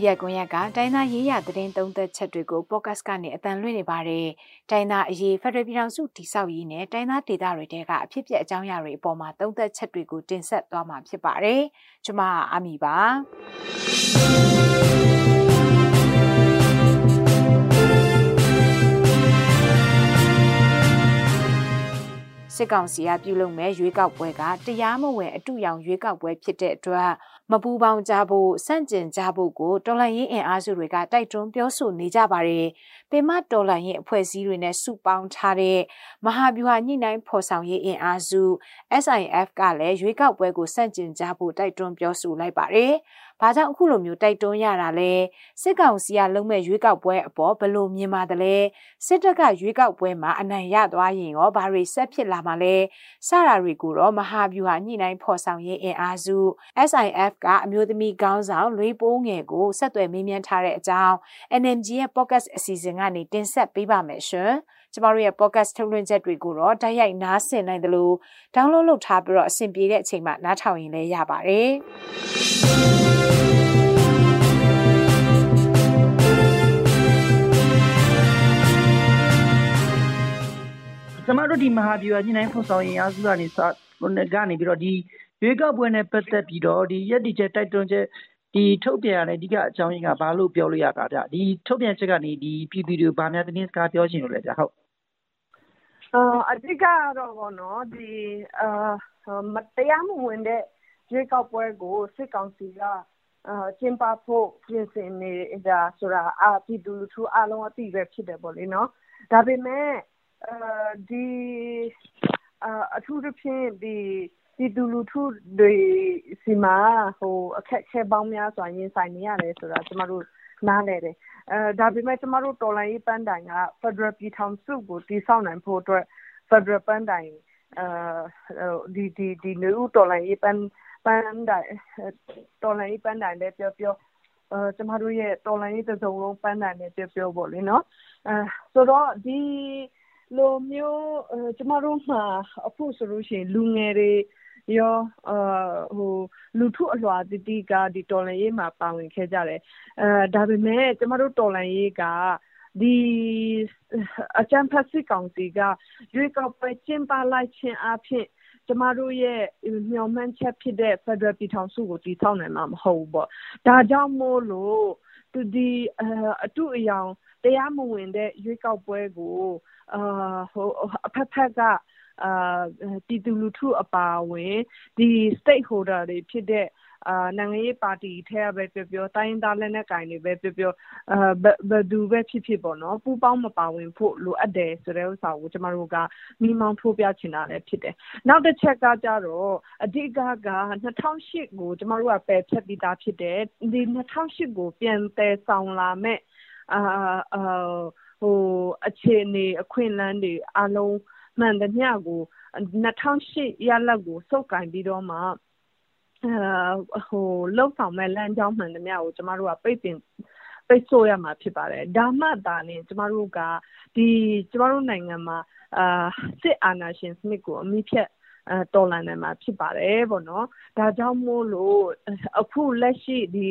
Media ကွန်ရက်ကတိုင်းသားရေးရသတင်းသုံးသက်ချက်တွေကို podcast ကနေအတန်လွှင့်နေပါတယ်။တိုင်းသားအရေးဖက်ဒရယ်ပြည်ထောင်စုတည်ဆောက်ရေးနဲ့တိုင်းသားဒေသတွေတဲကအဖြစ်ပြက်အကြောင်းအရာတွေအပေါ်မှာသုံးသက်ချက်တွေကိုတင်ဆက်သွားမှာဖြစ်ပါတယ်။ကျွန်မအာမီပါ။ စစ်ကောင်စီကပြုလုပ်မဲ့ရွေးကောက်ပွဲကတရားမဝင်အတူရောင်ရွေးကောက်ပွဲဖြစ်တဲ့အတွက်မပူပေါင်းကြဖို့စန့်ကျင်ကြဖို့ကိုတော်လှန်ရေးအင်အားစုတွေကတိုက်တွန်းပြောဆိုနေကြပါတယ်။ပင်မတော်လှန်ရေးအဖွဲ့အစည်းတွေနဲ့စုပေါင်းထားတဲ့မဟာဗျူဟာညှိနှိုင်းဖော်ဆောင်ရေးအင်အားစု SIF ကလည်းရွေးကောက်ပွဲကိုစန့်ကျင်ကြဖို့တိုက်တွန်းပြောဆိုလိုက်ပါတယ်။ ဘာကြောင့်အခုလိုမျိုးတိုက်တွန်းရတာလဲစစ်ကောင်စီကလုံးမဲ့ရွေးကောက်ပွဲအပေါ်ဘယ်လိုမြင်ပါသလဲစစ်တပ်ကရွေးကောက်ပွဲမှာအနိုင်ရသွားရင်ရောဘာတွေဆက်ဖြစ်လာမှာလဲစတာတွေကိုတော့မဟာဗျူဟာညှိနှိုင်းဖော်ဆောင်ရေးအင်အားစု SIF ကအမျိုးသမီးခေါင်းဆောင်လွေးပိုးငယ်ကိုဆက်သွယ်မေးမြန်းထားတဲ့အကြောင်း NMG ရဲ့ podcast အစီအစဉ်ကနေတင်ဆက်ပေးပါမယ်ရှင်ကျမတို့ရဲ့ podcast ထုတ်လွှင့်ချက်တွေကိုတော့တိုက်ရိုက်နားဆင်နိုင်တယ်လို့ download လုပ်ထားပြီးတော့အဆင်ပြေတဲ့အချိန်မှာနားထောင်ရင်လည်းရပါတယ် ကျမတို့ဒီမဟာဗျူဟာညှိနှိုင်းဖော်ဆောင်ရေးအားစုကနေစကနေပြီးတော့ဒီရွေးကောက်ပွဲနဲ့ပတ်သက်ပြီးတော့ဒီရက်ဒီချက်တိုက်တွန်းချက်ဒီထုတ်ပြန်ရတဲ့အဓိကအကြောင်းရင်းကဘာလို့ပြောလို့ရတာဗျဒီထုတ်ပြန်ချက်ကနေဒီပြည်သူတွေကိုဗာများတင်းစကားပြောချင်လို့လဲဗျဟုတ်အာအဓိကကတော့ဗောနော်ဒီအာမတရားမဝင်တဲ့ရွေးကောက်ပွဲကိုစစ်ကောင်စီကအာကျင်းပဖို့ပြင်ဆင်နေတာဆိုတာအာပြည်သူလူထုအလုံးအသိပဲဖြစ်တယ်ပေါ့လေနော်ဒါပေမဲ့ ဒီအထူးသဖြင့်ဒီပြည်သူလူထုတွေဆီမှာဟိုအခက်အခဲပေါင်းများစွာရင်ဆိုင်နေရတယ်ဆိုတာကျမတို့နားလည်တယ်အဲဒါပေမဲ့ကျမတို့တော်လိုင်းရေးပန်းတိုင်က Federal ပြည်ထောင်စုကိုတည်ဆောက်နိုင်ဖို့အတွက် Federal ပန်းတိုင်အဲဒီဒီဒီလူတော်လိုင်းရေးပန်းပန်းတိုင်တော်လိုင်းရေးပန်းတိုင်လည်းပြောပြောအဲကျမတို့ရဲ့တော်လိုင်းရေးတစ်စုံလုံးပန်းတိုင်လည်းပြောပြောပေါ့လေနော်အဲဆိုတော့ဒီ လိုမျိုးကျမတို့မှာအခုဆိုလို့ရှိရင်လူငယ်တွေရောဟိုလူထုအလွှာတတိကဒီတော်လန်ရေးမှာပါဝင်ခဲ့ကြတယ်အဲဒါပေမဲ့ကျမတို့တော်လန်ရေးကဒီအချမ်းဖက်စစ်ကောင်စီကရွေးကောက်ပွဲကျင်းပလိုက်ခြင်းအပြင်ကျမတို့ရဲ့မျှော်မှန်းချက်ဖြစ်တဲ့ Federal ပြည်ထောင်စုကိုတည်ဆောက်နိုင်မှာမဟုတ်ဘူးပေါ့ဒါကြောင့်မို့လို့သူဒီအတူအယောင် တရားမဝင်တဲ့ရွေးကောက်ပွဲကိုအာဟိုအဖက်ဖက်ကအာပြည်သူလူထုအပါအဝင်ဒီ stakeholder တွေဖြစ်တဲ့အာနိုင်ငံရေးပါတီထဲကပဲပြောပြောတိုင်းသားလက်နက်ကိုင်တွေပဲပြောပြောအာဘယ်သူပဲဖြစ်ဖြစ်ပေါ့နော်ပူပေါင်းမပါဝင်ဖို့လိုအပ်တယ်ဆိုတဲ့ဥစ္စာကိုကျမတို့ကမိမောင်းထိုးပြချင်တာလည်းဖြစ်တယ်နောက်တစ်ချက်ကကြတော့အဓိကက2008ကိုကျမတို့ကပယ်ဖြတ်ပြီးသားဖြစ်တယ်ဒီ2008ကိုပြန်ပယ်ဆောင်လာမဲ့ အာအာဟိုအခြေအနေအခွင့်အလမ်းတွေအလုံးမှန်သမျှကို2008ရလဒ်ကိုစုပ်ကိုင်ပြီးတော့မှဟိုလှုပ်ဆောင်မဲ့လမ်းကြောင်းမှန်သမျှကိုကျမတို့ကပိတ်ပင်ပိတ်ဆို့ရမှာဖြစ်ပါတယ်ဒါမှသာလျှင်ကျမတို့ကဒီကျမတို့နိုင်ငံမှာအာစစ်အာဏာရှင်စနစ်ကိုအမိဖြတ် အဲတော်လန်နေမှာဖြစ်ပါတယ်ပေါ့နော်ဒါကြောင့်မို့လို့အခုလက်ရှိဒီ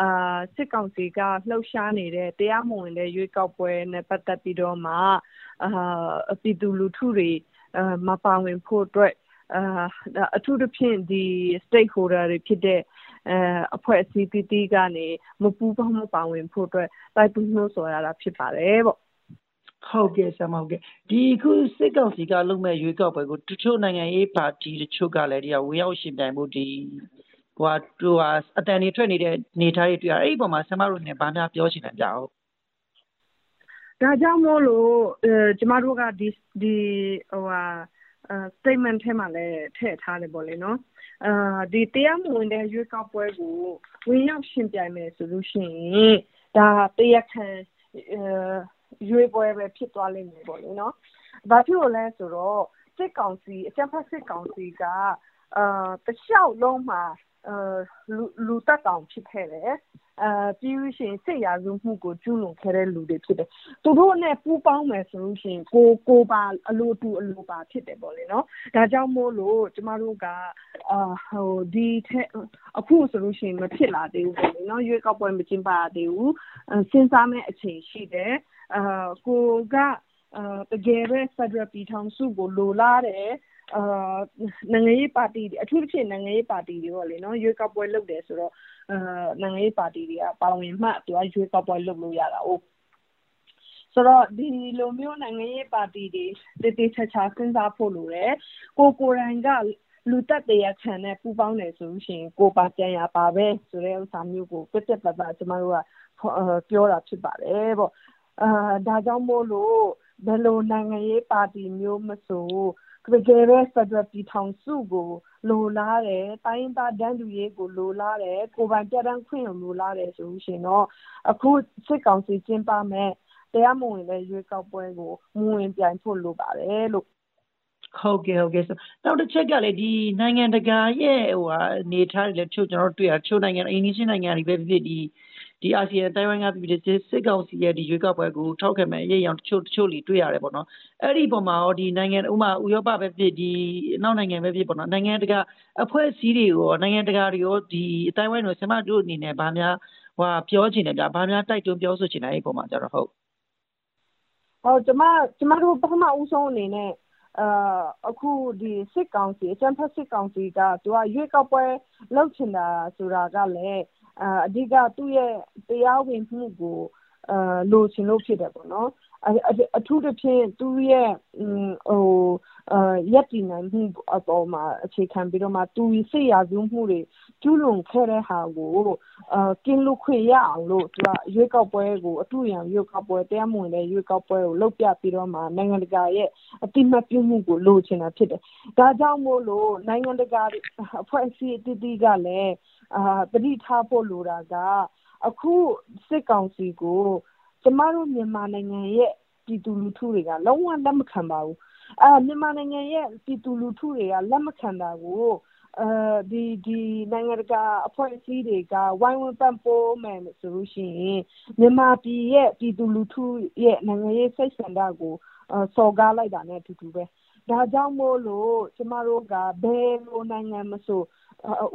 အာစစ်ကောင်စီကလှုပ်ရှားနေတဲ့တရားမဝင်တဲ့ရွေးကောက်ပွဲနဲ့ပတ်သက်ပြီးတော့မှအာပြည်သူလူထုတွေအာမပါဝင်ဖို့အတွက်အာအထူးသဖြင့်ဒီ stakeholder တွေဖြစ်တဲ့အဲအဖွဲ့အစည်းတီးတီးကနေမပူးပေါင်းမပါဝင်ဖို့အတွက်တိုက်တွန်းလို့ဆိုရတာဖြစ်ပါတယ်ပေါ့ ဟုတ်ကဲ့ဆရာမဟုတ်ကဲ့ဒီခုစစ်ကောင်စီကလုပ်မဲ့ရွေးကောက်ပွဲကိုတချို့နိုင်ငံရေးပါတီတချို့ကလည်းဒီကဝင်ရောက်ရှင်ပြိုင်မှုဒီဟိုဟာဟိုဟာအတန်တွေထွက်နေတဲ့နေသားတွေတွေ့ရအဲ့ဒီပုံမှာဆရာမတို့နဲ့ဗာများပြောချင်တယ်ကြအောင်ဒါကြောင့်မို့လို့အဲကျမတို့ကဒီဒီဟိုဟာ statement ထဲမှာလည်းထည့်ထားတယ်ပေါ့လေနော်အာဒီတရားမဝင်တဲ့ရွေးကောက်ပွဲကိုဝင်ရောက်ရှင်ပြိုင်မယ်ဆိုလို့ရှိရင်ဒါတရားခံအဲ ရွေးပွဲပဲဖြစ်သွားလိမ့်မယ်ပေါ့လေနော်။ဘာဖြစ်လို့လဲဆိုတော့စစ်ကောင်စီအကြမ်းဖက်စစ်ကောင်စီကအာတလျှောက်လုံးမှာလူသတ်ကောင်ဖြစ်ခဲ့တယ်။ပြီးလို့ရှိရင်စစ်ရာဇဝတ်မှုကိုကျူးလွန်ခဲ့တဲ့လူတွေဖြစ်တယ်။သူတို့နဲ့ပူးပေါင်းမယ်ဆိုလို့ရှိရင်ကိုယ်ပါအလိုတူအလိုပါဖြစ်တယ်ပေါ့လေနော်။ဒါကြောင့်မို့လို့ကျမတို့ကအခုဆိုလို့ရှိရင်မဖြစ်လာသေးဘူးပေါ့လေနော်။ရွေးကောက်ပွဲမကျင်းပရသေးဘူး။စဉ်းစားမယ့်အချိန်ရှိတယ်။ ကိုယ်ကတကယ်ပဲဖက်ဒရယ်ပြည်ထောင်စုကိုလိုလားတယ်နိုင်ငံရေးပါတီတွေအထူးသဖြင့်နိုင်ငံရေးပါတီတွေပေါ့လေနော်ရွေးကောက်ပွဲလုပ်တယ်ဆိုတော့နိုင်ငံရေးပါတီတွေကပါဝင်မှသူကရွေးကောက်ပွဲလုပ်လို့ရတာ哦ဆိုတော့ဒီလိုမျိုးနိုင်ငံရေးပါတီတွေတည်တည်ချာချာစဉ်းစားဖို့လိုတယ်ကိုကိုယ်တိုင်ကလူတက်တရားခံနဲ့ပူပေါင်းတယ်ဆိုလို့ရှိရင်ကိုပါပြန်ရပါပဲဆိုတဲ့ဥစ္စာမျိုးကိုပြတ်ပြတ်ပတ်ပတ်ကျမတို့ကပြောတာဖြစ်ပါတယ်ပေါ့ အာဒါကြောင့်မို့လို့ဘယ်လိုနိုင်ငံရေးပါတီမျိုးမဆိုတကယ်ပဲဖက်ဒရယ်ပြည်ထောင်စုကိုလိုလားတယ်။တိုင်းရင်းသားတန်းတူရေးကိုလိုလားတယ်။ကိုယ်ပိုင်ပြဌာန်းခွင့်ကိုလိုလားတယ်ဆိုလို့ရှိရင်တော့အခုစစ်ကောင်စီကျင်းပမယ့်တရားမဝင်တဲ့ရွေးကောက်ပွဲကိုမဝင်ပြိုင်ဖို့လိုပါတယ်လို့ဟုတ်ကဲ့ဟုတ်ကဲ့နောက်တစ်ချက်ကလည်းဒီနိုင်ငံတကာရဲ့ဟိုဟာအနေထားတွေလည်းတချို့ကျွန်တော်တို့တွေ့ရတချို့နိုင်ငံအိန္ဒိယနိုင်ငံတွေပဲဖြစ်ဖြစ်ဒီ ဒီအာဆီယံတိုင်ဝမ်ကပြည်ပြည်စစ်ကောင်စီရဲ့ဒီရွေးကောက်ပွဲကိုထောက်ခံမဲ့အရေးအယောင်တချို့တချို့လီတွေ့ရတယ်ပေါ့နော်အဲ့ဒီပုံမှာရောဒီနိုင်ငံဥမာဥရောပပဲဖြစ်ဒီနောက်နိုင်ငံပဲဖြစ်ပေါ့နော်နိုင်ငံတကာအဖွဲ့အစည်းတွေရောနိုင်ငံတကာတွေရောဒီအတိုင်းဝိုင်းတို့ဆင်မတို့အနေနဲ့ဗာများဟိုပြောချင်တယ်ဗျဗာများတိုက်တွန်းပြောဆိုချင်တယ်အဲ့ဒီပုံမှာကြတော့ဟုတ်ဟုတ်ကျမကျမတို့ပထမဦးဆုံးအနေနဲ့အာအခုဒီစစ်ကောင်စီအကြံဖက်စစ်ကောင်စီကသူကရွေးကောက်ပွဲလုပ်ချင်တာဆိုတာကလည်း အဓိကသူ့ရဲ့တရားဝင်မှုကိုလိုချင်လို့ဖြစ်တယ်ပေါ့နော်။အထူးသဖြင့်သူ့ရဲ့ ရပ်တည်နိုင်မှုအပေါ်မှာအခြေခံပြီးတော့မှသူစစ်ရာဇဝတ်မှုတွေကျူးလွန်ခဲ့တဲ့ဟာကိုကင်းလွတ်ခွင့်ရအောင်လို့သူကရွေးကောက်ပွဲကိုအတုအယံရွေးကောက်ပွဲ၊တရားမဝင်တဲ့ရွေးကောက်ပွဲကိုလုပ်ပြပြီးတော့မှနိုင်ငံတကာရဲ့အသိအမှတ်ပြုမှုကိုလိုချင်တာဖြစ်တယ်။ဒါကြောင့်မို့လို့နိုင်ငံတကာအဖွဲ့အစည်းအသီးသီးကလည်းသတိထားဖို့လိုတာကအခုစစ်ကောင်စီကိုကျမတို့မြန်မာနိုင်ငံရဲ့ပြည်သူလူထုတွေကလုံးဝလက်မခံပါဘူး။ မြန်မာနိုင်ငံရဲ့ပြည်သူလူထုတွေကလက်မခံတာကိုနိုင်ငံတကာအဖွဲ့အစည်းတွေကဝိုင်းဝန်းပံ့ပိုးမယ်ဆိုလို့ရှိရင်မြန်မာပြည်ရဲ့ပြည်သူလူထုရဲ့နိုင်ငံရေးစိတ်ဆန္ဒကိုစော်ကားလိုက်တာနဲ့အတူတူပဲ။ဒါကြောင့်မို့လို့ကျမတို့ကဘယ်လိုနိုင်ငံမဆို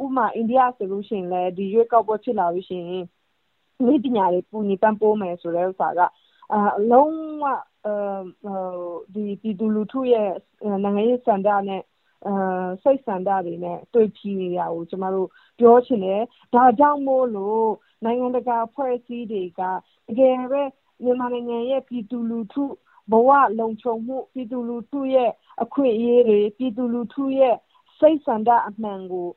ဥပမာအိန္ဒိယဆိုလို့ရှိရင်လည်းဒီရွေးကောက်ပွဲဖြစ်လာလို့ရှိရင်နည်းပညာတွေကူညီပံ့ပိုးမယ်ဆိုတဲ့ဥစ္စာကလုံးဝ ပြည်သူလူထုရဲ့နိုင်ငံရေးဆန္ဒနဲ့စိတ်ဆန္ဒတွေနဲ့သွေဖီနေတာကိုကျမတို့ပြောချင်တယ်။ဒါကြောင့်မို့လို့နိုင်ငံတကာအဖွဲ့အစည်းတွေကတကယ်ပဲမြန်မာနိုင်ငံရဲ့ပြည်သူလူထုဘဝလုံခြုံမှု၊ပြည်သူလူထုရဲ့အခွင့်အရေးတွေ၊ပြည်သူလူထုရဲ့စိတ်ဆန္ဒအမှန်ကို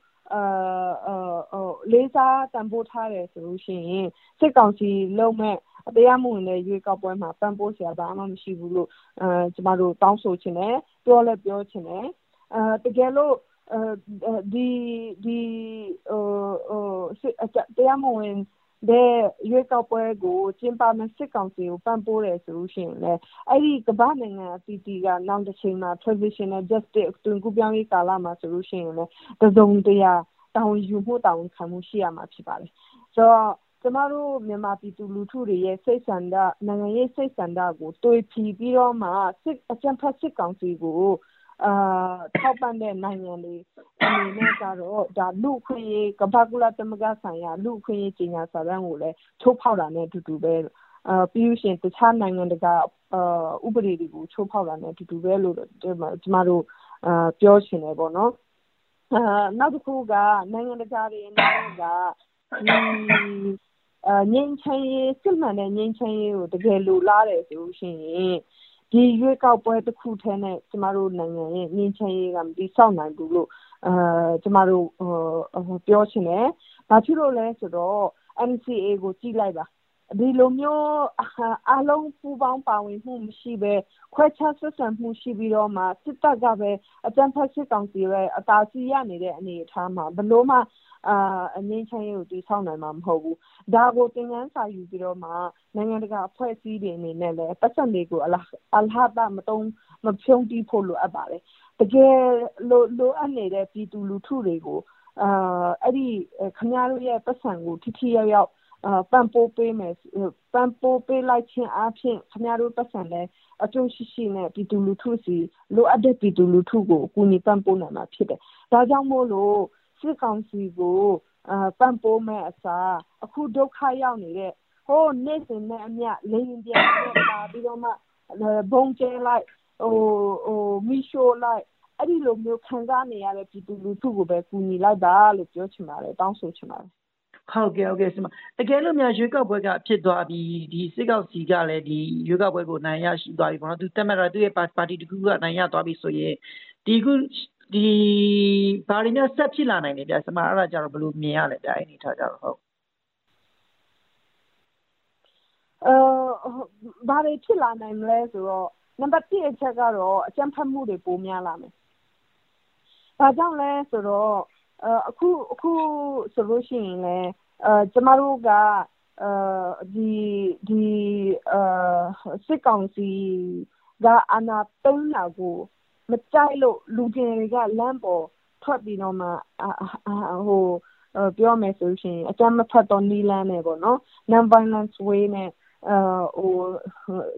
လေးစားတန်ဖိုးထားတယ်ဆိုလို့ရှိရင်စစ်ကောင်စီလုပ်မယ့်တရားမဝင်တဲ့ရွေးကောက်ပွဲမှာပံ့ပိုးစရာဘာမှမရှိဘူးလို့ကျမတို့တောင်းဆိုချင်တယ်။ပြောလည်းပြောချင်တယ်။တကယ်လို့ဒီတရားမဝင် တဲ့ရွေးကောက်ပွဲကိုကျင်းပမယ့်စစ်ကောင်စီကိုပံ့ပိုးတယ်ဆိုလို့ရှိရင်လည်းအဲဒီကမ္ဘာ့နိုင်ငံအသီးသီးကနောင်တချိန်မှာ Transitional Justice အသွင်ကူးပြောင်းရေးကာလမှာဆိုလို့ရှိရင်လည်းတစုံတရာတာဝန်ယူမှုတာဝန်ခံမှုရှိရမှာဖြစ်ပါတယ်။ဆိုတော့ကျမတို့မြန်မာပြည်သူလူထုတွေရဲ့စိတ်ဆန္ဒနိုင်ငံရေးစိတ်ဆန္ဒကိုသွေဖီပြီးတော့မှအကြမ်းဖက်စစ်ကောင်စီကို ထောက်ပံ့တဲ့နိုင်ငံတွေအနေနဲ့ကတော့ဒါလူ့အခွင့်အရေးကမ္ဘာ့ကုလသမဂ္ဂဆိုင်ရာလူ့အခွင့်အရေးကြေညာစာတမ်းကိုလည်းချိုးဖောက်တာနဲ့အတူတူပဲ။ပြီးလို့ရှိရင်တခြားနိုင်ငံတကာဥပဒေတွေကိုချိုးဖောက်တာနဲ့အတူတူပဲလို့ကျမတို့ပြောချင်တယ်ပေါ့နော်။နောက်တခုကနိုင်ငံတကာတွေအနေနဲ့ကငြိမ်းချမ်းရေးစစ်မှန်တဲ့ငြိမ်းချမ်းရေးကိုတကယ်လိုလားတယ်ဆိုလို့ရှိရင် ဒီရွေးကောက်ပွဲတခုတည်းနဲ့ကျမတို့နိုင်ငံရဲ့ငြိမ်းချမ်းရေးကမတည်ဆောက်နိုင်ဘူးလို့ကျမတို့ပြောချင်တယ်။ဘာဖြစ်လို့လဲဆိုတော့ NCA ကိုကြည့်လိုက်ပါ။ ဒီလိုမျိုးအားလုံးပူးပေါင်းပါဝင်မှုမရှိဘဲခွဲခြားဆက်ဆံမှုရှိပြီးတော့မှစစ်တပ်ကပဲအကြမ်းဖက်စစ်ကောင်စီပဲအသာစီးရနေတဲ့အနေအထားမှာဘယ်လိုမှငြိမ်းချမ်းရေးကိုတည်ဆောက်နိုင်မှာမဟုတ်ဘူး။ဒါကိုသင်ခန်းစာယူပြီးတော့မှနိုင်ငံတကာအဖွဲ့အစည်းတွေအနေနဲ့လည်းပိုက်ဆံတွေကိုအလဟဿမသုံးမဖြုန်းတီးဖို့လိုအပ်ပါတယ်။တကယ်လိုအပ်နေတဲ့ပြည်သူလူထုတွေကိုအဲ့ဒီခင်ဗျားတို့ရဲ့ပတ်စံကိုထိထိရောက်ရောက် ပံ့ပိုးပေးမယ်ပံ့ပိုးပေးလိုက်ခြင်းအပြင်ခင်ဗျားတို့ပတ်စံလဲအကျိုးရှိရှိနဲ့ပြည်သူလူထုစီလိုအပ်တဲ့ပြည်သူလူထုကိုအကူအညီပံ့ပိုးနိုင်မှာဖြစ်တယ်။ဒါကြောင့်မို့လို့စစ်ကောင်စီကိုပံ့ပိုးမဲ့အစားအခုဒုက္ခရောက်နေတဲ့ဟိုနေ့စဉ်နဲ့အမျှလိန်ပြန်နဲ့ပါပြီးတော့မှဘုံကျဲလိုက်ဟိုဟိုမီရှိုလိုက်အဲ့ဒီလိုမျိုးခံစားနေရတဲ့ပြည်သူလူထုကိုပဲကူညီလိုက်တာလို့ပြောချင်ပါတယ်တောင်းဆိုချင်ပါတယ် ဟုတ်ကဲ့ဟုတ်ကဲ့ဆီမတကယ်လို့များရွေးကောက်ပွဲကဖြစ်သွားပြီးဒီစစ်ကောက်စီကလည်းဒီရွေးကောက်ပွဲကိုနိုင်ရရှိသွားပြီပေါ့နော်သူတက်မှတ်တာသူ့ရဲ့ပါတီတကူကနိုင်ရသွားပြီဆိုရင်ဒီခုဒီဘာတွေများဆက်ဖြစ်လာနိုင်လဲဗျဆီမအဲ့ဒါကြတော့ဘယ်လိုမြင်ရလဲဗျအဲ့ဒီထားကြတော့ဟုတ်အဲဘာတွေဖြစ်လာနိုင်မလဲဆိုတော့နံပါတ်1အချက်ကတော့အကြမ်းဖက်မှုတွေပိုများလာမယ်။ဘာကြောင့်လဲဆိုတော့ အခုအခုဆိုလို့ရှိရင်လည်းကျမတို့ကဒီဒီစစ်ကောင်စီကအာဏာသိမ်းတာကိုမကြိုက်လို့လူငယ်တွေကလမ်းပေါ်ထွက်ပြီးတော့မှဟိုပြောမယ်ဆိုလို့ရှိရင်အကြမ်းမဖက်သောနည်းလမ်းနဲ့ပေါ့နော် non violence way နဲ့ဟို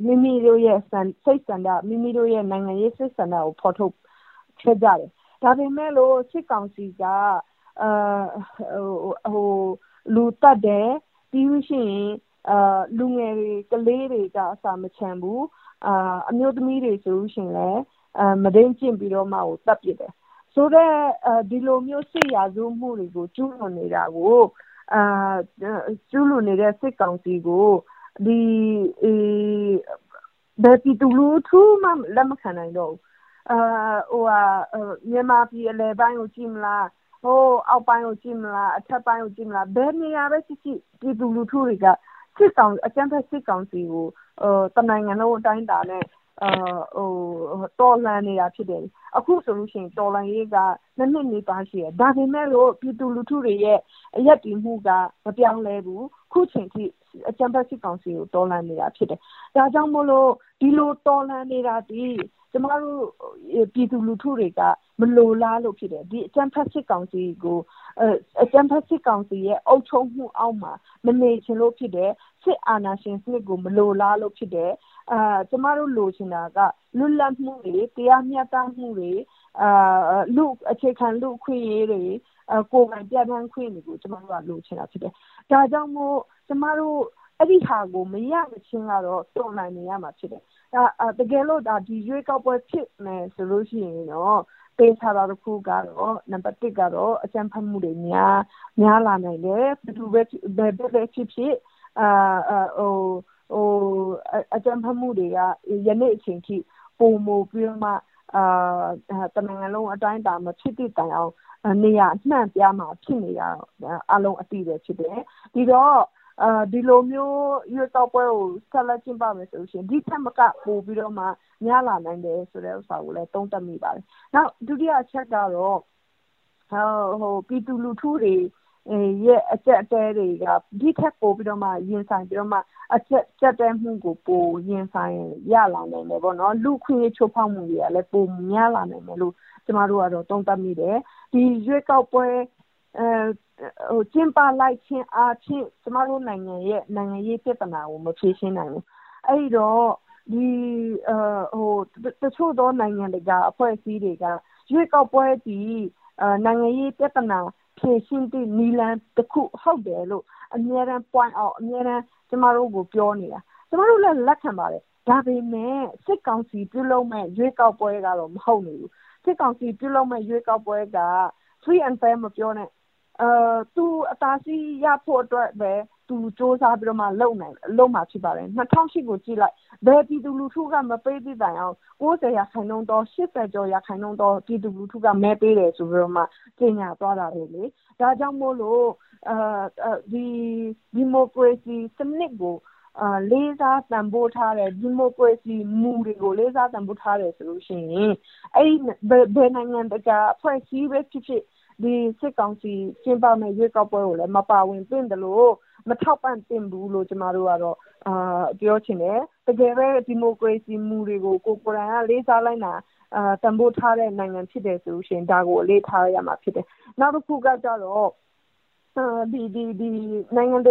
မိမိတို့ရဲ့စိတ်ဆန္ဒမိမိတို့ရဲ့နိုင်ငံရေးစိတ်ဆန္ဒကိုဖော်ထုတ်ခဲ့ကြတယ် ဒါပေမဲ့လို့စစ်ကောင်စီကအာဟိုလူတက်တယ်ပြီးလို့ရှိရင်အာလူငယ်တွေကလေးတွေကအစာမချမ်းဘူးအာအမျိုးသမီးတွေဆိုလို့ရှိရင်လည်းအာမဒိန်ကျင့်ပြီးတော့မှကိုတတ်ပြတယ်ဆိုတော့ဒီလိုမျိုးစစ်ရာဇဝမှုတွေကိုကျူးလွန်နေတာကိုအာကျူးလွန်နေတဲ့စစ်ကောင်စီကိုဒီဘယ်ပြည်သူလူထုမှလက်မခံနိုင်တော့ဘူး အာဟိုဟာမြန်မာပြည်အလယ်ပိုင်းကိုကြည့်မလားဟိုအောက်ပိုင်းကိုကြည့်မလားအထက်ပိုင်းကိုကြည့်မလားဘယ်နေရာပဲကြည့်ကြည့်ပြည်သူလူထုတွေကစစ်ကောင်အကြမ်းဖက်စစ်ကောင်စီကိုဟိုတနိုင်ငံလုံးအတိုင်းတာနဲ့အာဟိုတော်လှန်နေတာဖြစ်တယ်အခုဆိုလို့ရှိရင်တော်လှန်ရေးကနှစ်နှစ်နေပါရှိတယ်ဒါပေမဲ့လို့ပြည်သူလူထုတွေရဲ့အရက်တီမှုကမပြောင်းလဲဘူးခုချိန်ထိအကြံဖက်စစ်ကောင်စီကိုတော်လှန်နေတာဖြစ်တယ်ဒါကြောင့်မို့လို့ဒီလိုတော်လှန်နေတာဒီ ကျမတို့ပြည်သူလူထုတွေကမလိုလားလို့ဖြစ်တယ်ဒီအကြံဖက်စစ်ကောင်စီကိုအကြံဖက်စစ်ကောင်စီရဲ့အုပ်ချုပ်မှုအောက်မှာမနေချင်လို့ဖြစ်တယ်စစ်အာဏာရှင်စနစ်ကိုမလိုလားလို့ဖြစ်တယ်အာကျမတို့လိုချင်တာကလွတ်လပ်မှုတွေတရားမျှတမှုတွေအာလူအခြေခံလူခွင့်ရေးတွေကိုယ်ပိုင်ပြဋ္ဌာန်းခွင့်တွေကိုကျမတို့ကလိုချင်တာဖြစ်တယ်ဒါကြောင့်မို့ကျမတို့အဲ့ဒီဟာကိုမရမချင်းကတော့တုံ့နိုင်နေရမှာဖြစ်တယ်ဒါ တကယ်လို့ဒါဒီရွေးကောက်ပွဲ ဖြစ်မယ်ဆိုလို့ရှိရင်တော့ပေးထားတာတစ်ခုကတော့ နံပါတ်1ကတော့ အကြံဖတ်မှုတွေများများလာနိုင်တယ် ဘယ်သူပဲဘယ်ပဲဖြစ်ဖြစ်အာဟိုဟိုအကြံဖတ်မှုတွေက ယနေ့အချိန်ထိပုံမပြီးတော့မှအာတမန်လုံးအတိုင်းတာ မဖြစ်သည့်တိုင်အောင် နေရနှံ့ပြမှာ ဖြစ်နေရအလုံးအတိပဲဖြစ်တယ် ဒီတော့အာ ဒီလိုမျိုးရွေးကောက်ပွဲကို ဆက်လက်ကျင်းပမယ်ဆိုလို့ရှိရင် ဒီထက်မက ပိုပြီးတော့မှ များလာနိုင်တယ်ဆိုတဲ့ဥစ္စာကိုလည်း သုံးသပ်မိပါတယ်။နောက် ဒုတိယအချက်ကတော့ဟိုဟိုပြည်သူလူထုတွေရဲ့ အကျက်အတဲတွေက ဒီထက်ပိုပြီးတော့မှ ရင်ဆိုင်ပြီးတော့မှ အကျက်ကျက်တဲမှုကို ပိုရင်ဆိုင်ရလာနိုင်တယ်ပေါ့နော် လူခွင့်ချိုးဖောက်မှုတွေကလည်း ပိုများလာနိုင်တယ်လို့ ကျမတို့ကတော့ သုံးသပ်မိတယ် ဒီရွေးကောက်ပွဲ အဲဟိုကျင်းပလိုက်ခြင်းအဖြစ်ကျမတို့နိုင်ငံရဲ့နိုင်ငံရေးပြဿနာကိုမဖြေရှင်းနိုင်ဘူးအဲ့ဒီတော့ဒီဟိုတချို့သောနိုင်ငံတွေကအဖွဲ့အစည်းတွေကရွေးကောက်ပွဲဒီနိုင်ငံရေးပြဿနာဖြေရှင်းတဲ့နည်းလမ်းတစ်ခုဟုတ်တယ်လို့အများရန် point out အများရန်ကျမတို့ကိုပြောနေတာကျမတို့လည်းလက်ခံပါတယ်ဒါပေမဲ့စစ်ကောင်စီပြုလုပ်မဲ့ရွေးကောက်ပွဲကတော့မဟုတ်နေဘူးစစ်ကောင်စီပြုလုပ်မဲ့ရွေးကောက်ပွဲက free and fair မပြောနဲ့အာ သူအသာစီးရဖို့အတွက်ပဲသူစ조사ပြီးတော့မှလုပ်နိုင်လုပ်မှာဖြစ်ပါတယ်2008ကိုကြည့်လိုက်ဘယ်ပြည်သူလူထုကမပေးသည့်တိုင်အောင်90ရာခိုင်နှုန်းတော့80ကျော်ရာခိုင်နှုန်းတော့ပြည်သူလူထုကမဲပေးတယ်ဆိုပြီးတော့မှကြေညာသွားတာပဲလေဒါကြောင့်မို့လို့အာဒီဒီမိုကရေစီစနစ်ကိုအာလေးစားတန်ဖိုးထားတဲ့ဒီမိုကရေစီမူတွေကိုလေးစားတန်ဖိုးထားတယ်ဆိုလို့ရှိရင်အဲ့ဒီဘယ်နိုင်ငံတကာအဖွဲ့အစည်းပဲဖြစ်ဖြစ် ဒီစစ်ကောင်စီကျင်းပမဲ့ရွေးကောက်ပွဲကိုလည်းမပါဝင်သင့်တယ်လို့မထောက်ပံ့သင့်ဘူးလို့ကျမတို့ကတော့ပြောချင်တယ်။တကယ်ပဲဒီမိုကရေစီမူတွေကိုကိုယ်ကိုယ်တိုင်ကလေးစားလိုက်နာတန်ဖိုးထားတဲ့နိုင်ငံဖြစ်တယ်ဆိုရင်ဒါကိုအလေးထားရမှာဖြစ်တယ်။နောက်တခုကကျတော့ဒီနိုင်ငံပြ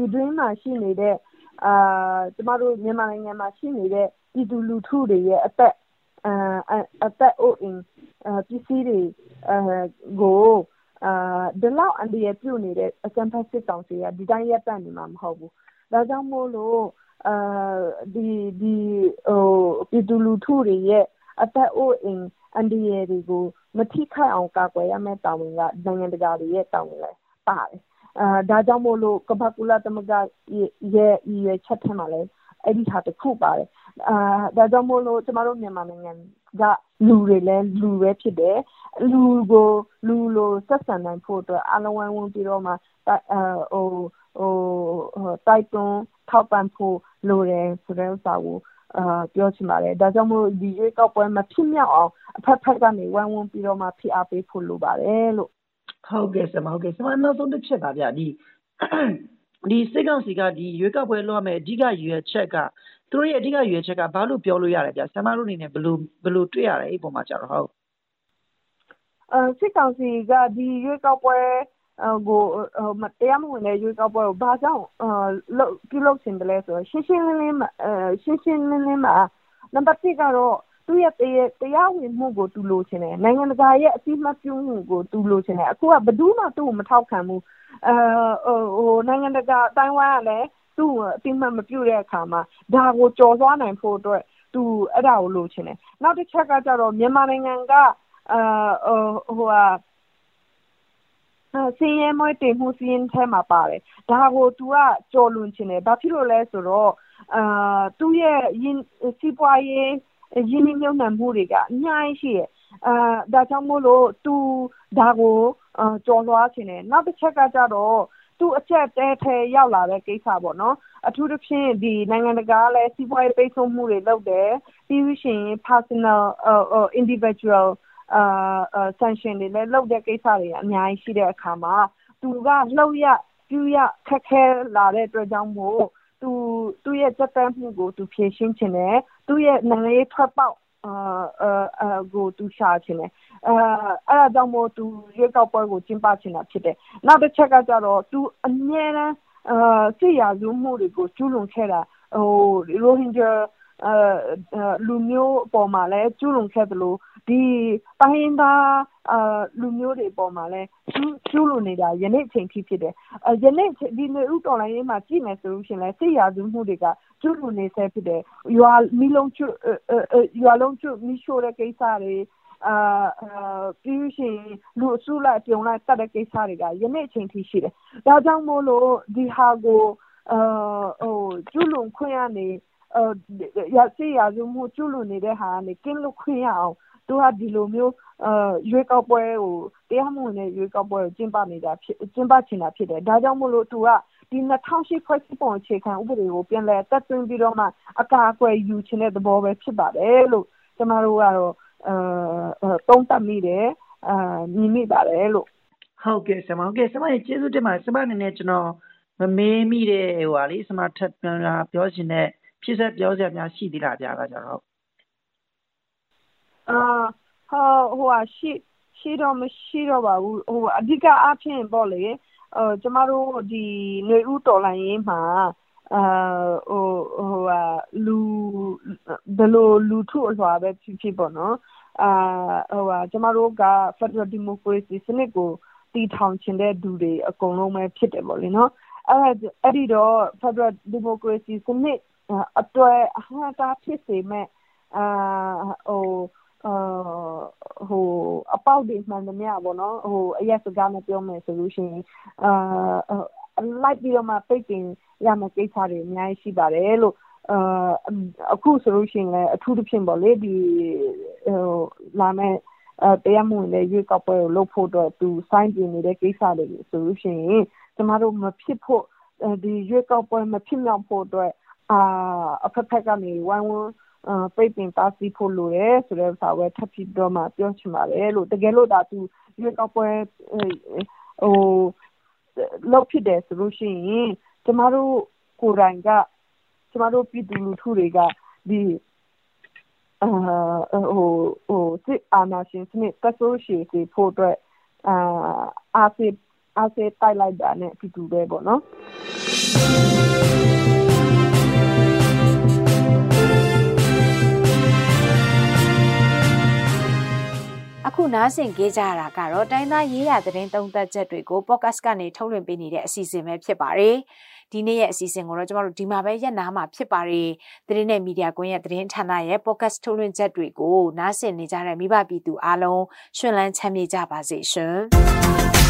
ည်တွင်းမှာရှိနေတဲ့ကျမတို့မြန်မာနိုင်ငံမှာရှိနေတဲ့ပြည်သူလူထုတွေရဲ့အသက် အသက်အိုးအိမ်ပစ္စည်းတွေကိုဒီလောက်အန္တရာယ်ပြုနေတဲ့အကြမ်းဖက်စစ်ကောင်စီကဒီတိုင်းရပ်တန့်နေမှာမဟုတ်ဘူး။ဒါကြောင့်မို့လို့ပြည်သူလူထုတွေရဲ့အသက်အိုးအိမ်အန္တရာယ်တွေကိုမထိခိုက်အောင်ကာကွယ်ရမယ့်တာဝန်ကနိုင်ငံတကာတွေရဲ့တာဝန်လည်းပါတယ်။ဒါကြောင့်မို့လို့ကမ္ဘာ့ကုလသမဂ္ဂရဲ့ရည်ရွယ်ချက်ထဲမှာလည်းအဲဒီဟာတခုပါတယ်။ ဒါကြောင့်မို့လို့ကျမတို့မြန်မာနိုင်ငံကလူတွေလည်းလူပဲဖြစ်တယ်။လူကိုလူလိုဆက်ဆံနိုင်ဖို့အတွက်အားလုံးဝိုင်းဝန်းပြီးတော့မှတိုက်တွန်းထောက်ပံ့ဖို့လိုတယ်ဆိုတဲ့ဥစ္စာကိုပြောချင်ပါတယ်။ဒါကြောင့်မို့ဒီရွေးကောက်ပွဲမဖြစ်မြောက်အောင်အဘက်ဘက်ကနေဝိုင်းဝန်းပြီးတော့မှဖိအားပေးဖို့လိုပါတယ်လို့။ဟုတ်ကဲ့ဆရာမ။ဆရာမနောက်ဆုံးတချက်ပါဗျ။စစ်ကောင်စီကရွေးကောက်ပွဲလုပ်ရမယ့်အဓိကရည်ရွယ်ချက်က သူတို့ရဲ့အဓိကရည်ရွယ်ချက်ကဘာလို့ပြောလို့ရလဲဗျ။ဆရာမတို့အနေနဲ့ဘယ်လိုတွေ့ရလဲအဲဒီအပေါ်မှာကျတော့။စစ်ကောင်စီကဒီရွေးကောက်ပွဲကိုတရားမဝင်တဲ့ရွေးကောက်ပွဲကိုဘာကြောင့်ပြုလုပ်ချင်သလဲဆိုတော့ရှင်းရှင်းလင်းလင်းမှာနံပါတ်၁ကတော့သူ့ရဲ့တရားဝင်မှုကိုသူလိုချင်တယ်။နိုင်ငံတကာရဲ့အသိအမှတ်ပြုမှုကိုသူလိုချင်တယ်။အခုကဘယ်သူမှသူ့ကိုမထောက်ခံဘူး။နိုင်ငံတကာအသိုင်းအဝိုင်းကလည်း သူ့ကိုအသိအမှတ်မပြုတဲ့အခါမှာဒါကိုကျော်လွှားနိုင်ဖို့အတွက်သူအဲဒါကိုလိုချင်တယ်။နောက်တချက်ကကျတော့မြန်မာနိုင်ငံကဆင်းရဲမွဲတေမှုစာရင်းထဲမှာပါတယ်။ဒါကိုသူကကျော်လွန်ချင်တယ်။ဘာဖြစ်လို့လဲဆိုတော့သူ့ရဲ့စီးပွားရေးရင်းနှီးမြှုပ်နှံမှုတွေကအများကြီးရှိတယ်။ဒါကြောင့်မို့လို့သူဒါကိုကျော်လွှားချင်တယ်။နောက်တချက်ကကျတော့ သူအကျပ်အတည်းထဲရောက်လာတဲ့ကိစ္စပေါ့နော်။အထူးသဖြင့်နိုင်ငံတကာကလည်းစီးပွားရေးပိတ်ဆို့မှုတွေလုပ်တယ်။ပြီးလို့ရှိရင် Personal Individual sanction တွေလည်းလုပ်တဲ့ကိစ္စတွေအများကြီးရှိတဲ့အခါမှာသူကလုပ်ရပ်ပြုရပ်ခက်ခဲလာတဲ့အတွက်ကြောင့်မို့သူ့ရဲ့ကြပ်တမ်းမှုကိုသူဖြေရှင်းချင်တယ်။သူ့ရဲ့နိုင်ငံရေးထွက်ပေါက်ကိုသူရှာချင်တယ်။ အဲဒါကြောင့်မို့ သူရွေးကောက်ပွဲကို ကျင်းပချင်တာဖြစ်တယ်။နောက်တချက်ကကျတော့ သူအမြဲတမ်း စစ်ရာဇဝတ်မှုတွေကို ကျူးလွန်ခဲ့တာ ရိုဟင်ဂျာလူမျိုးအပေါ်မှာလည်း ကျူးလွန်ခဲ့သလို တိုင်းရင်းသားလူမျိုးတွေအပေါ်မှာလည်း ကျူးလွန်နေတာ ယနေ့အချိန်ထိဖြစ်တယ်။ယနေ့ ဒီနွေဦးတော်လှန်ရေးမှာ ကြည့်မယ်ဆိုရင်လည်း စစ်ရာဇဝတ်မှုတွေက ကျူးလွန်နေဆဲဖြစ်တယ်။ရွာလုံးကျွတ် မီးရှို့တဲ့ကိစ္စတွေ ပြီးလို့ရှိရင်လူအစုလိုက်အပြုံလိုက်သတ်တဲ့ကိစ္စတွေကယနေ့အချိန်ထိရှိတယ်။ဒါကြောင့်မို့လို့ဒီဟာကိုကျူးလွန်ခွင့်ကနေစစ်ရာဇဝတ်မှုကျူးလွန်နေတဲ့ဟာကနေကင်းလွတ်ခွင့်ရအောင်သူကဒီလိုမျိုးရွေးကောက်ပွဲကိုတရားမဝင်တဲ့ရွေးကောက်ပွဲကိုကျင်းပနေတာဖြစ်ကျင်းပချင်တာဖြစ်တယ်။ဒါကြောင့်မို့လို့သူကဒီ2008ဖွဲ့စည်းပုံအခြေခံဥပဒေကိုပြန်လည်အသက်သွင်းပြီးတော့မှအကာအကွယ်ယူချင်တဲ့သဘောပဲဖြစ်ပါတယ်လို့ကျမတို့ကတော့ သုံးသပ်မိတယ်။မြင်မိပါတယ်လို့။ဟုတ်ကဲ့ဆရာမ။ကျေးဇူးတင်ပါတယ်။ဆရာမအနေနဲ့ကျနော်မမေးမိတဲ့ဆရာမထပ်ပြောချင်တဲ့ဖြည့်စွက်ပြောစရာများရှိသေးလားဗျအဲဒါကျတော့ရှိတော့မရှိတော့ပါဘူး။အဓိကအားဖြင့်ပေါ့လေကျမတို့ဒီနွေဦးတော်လှန်ရေးမှာ ဘယ်လိုလူထုအလွှာပဲဖြစ်ဖြစ်ပေါ့နော်ကျမတို့ကဖက်ဒရယ်ဒီမိုကရေစီစနစ်ကိုတည်ထောင်ချင်တဲ့သူတွေအကုန်လုံးပဲဖြစ်တယ်ပေါ့လေနော်။အဲဒီတော့ဖက်ဒရယ်ဒီမိုကရေစီစနစ်အတွက်အဟန့်အတားဖြစ်စေမယ့်အပေါက်တွေမှန်သမျှပေါ့နော်အရပ်စကားနဲ့ပြောမယ်ဆိုလို့ရှိရင် လိုက်ပြီးတော့မှ ပိတ်ပင်ရမယ့်ကိစ္စတွေ အများကြီးရှိပါတယ်လို့ အခုဆိုလို့ရှိရင်လည်း အထူးသဖြင့်ပေါ့လေ ဒီလာမယ့် တရားမဝင်တဲ့ ရွေးကောက်ပွဲကို လုပ်ဖို့အတွက် သူစိုင်းပြင်နေတဲ့ ကိစ္စတွေဆိုလို့ရှိရင် ကျမတို့ မဖြစ်ဖို့ ဒီရွေးကောက်ပွဲ မဖြစ်မြောက်ဖို့အတွက် အဘက်ဘက်ကနေ ဝိုင်းဝန်းပိတ်ပင်တားဆီးဖို့ လိုတယ်ဆိုတဲ့ဟာပဲ ထပ်ပြီးတော့မှ ပြောချင်ပါတယ်လို့ တကယ်လို့ဒါသူ ရွေးကောက်ပွဲဟို လုပ်ဖြစ်တယ်ဆိုလို့ရှိရင်ကျမတို့ကိုယ်တိုင်ကကျမတို့ပြည်သူလူထုတွေကဒီအာဟိုဟိုစစ်အာဏာရှင်စနစ်တက်ဆိုးရှည်စေဖို့အတွက်အာအားစေအားစေတိုက်လိုက်တာနဲ့အတူတူပဲပေါ့နော် အခုနားဆင်ကြကြရတာကတော့တိုင်းသားရေးရသတင်းသုံးသပ်ချက်တွေကို podcast ကနေထုတ်လွှင့်ပေးနေတဲ့အစီအစဉ်ပဲဖြစ်ပါတယ်။ဒီနေ့ရဲ့အစီအစဉ်ကိုတော့ကျမတို့ဒီမှာပဲရက်နာမှာဖြစ်ပါတယ်။သတင်းနဲ့မီဒီယာကွန်ရဲ့သတင်းဌာနရဲ့ podcast ထုတ်လွှင့်ချက်တွေကိုနားဆင်နေကြတဲ့မိဘပြည်သူအားလုံးရှင်လန်းချမ်းမြေ့ကြပါစေရှင်။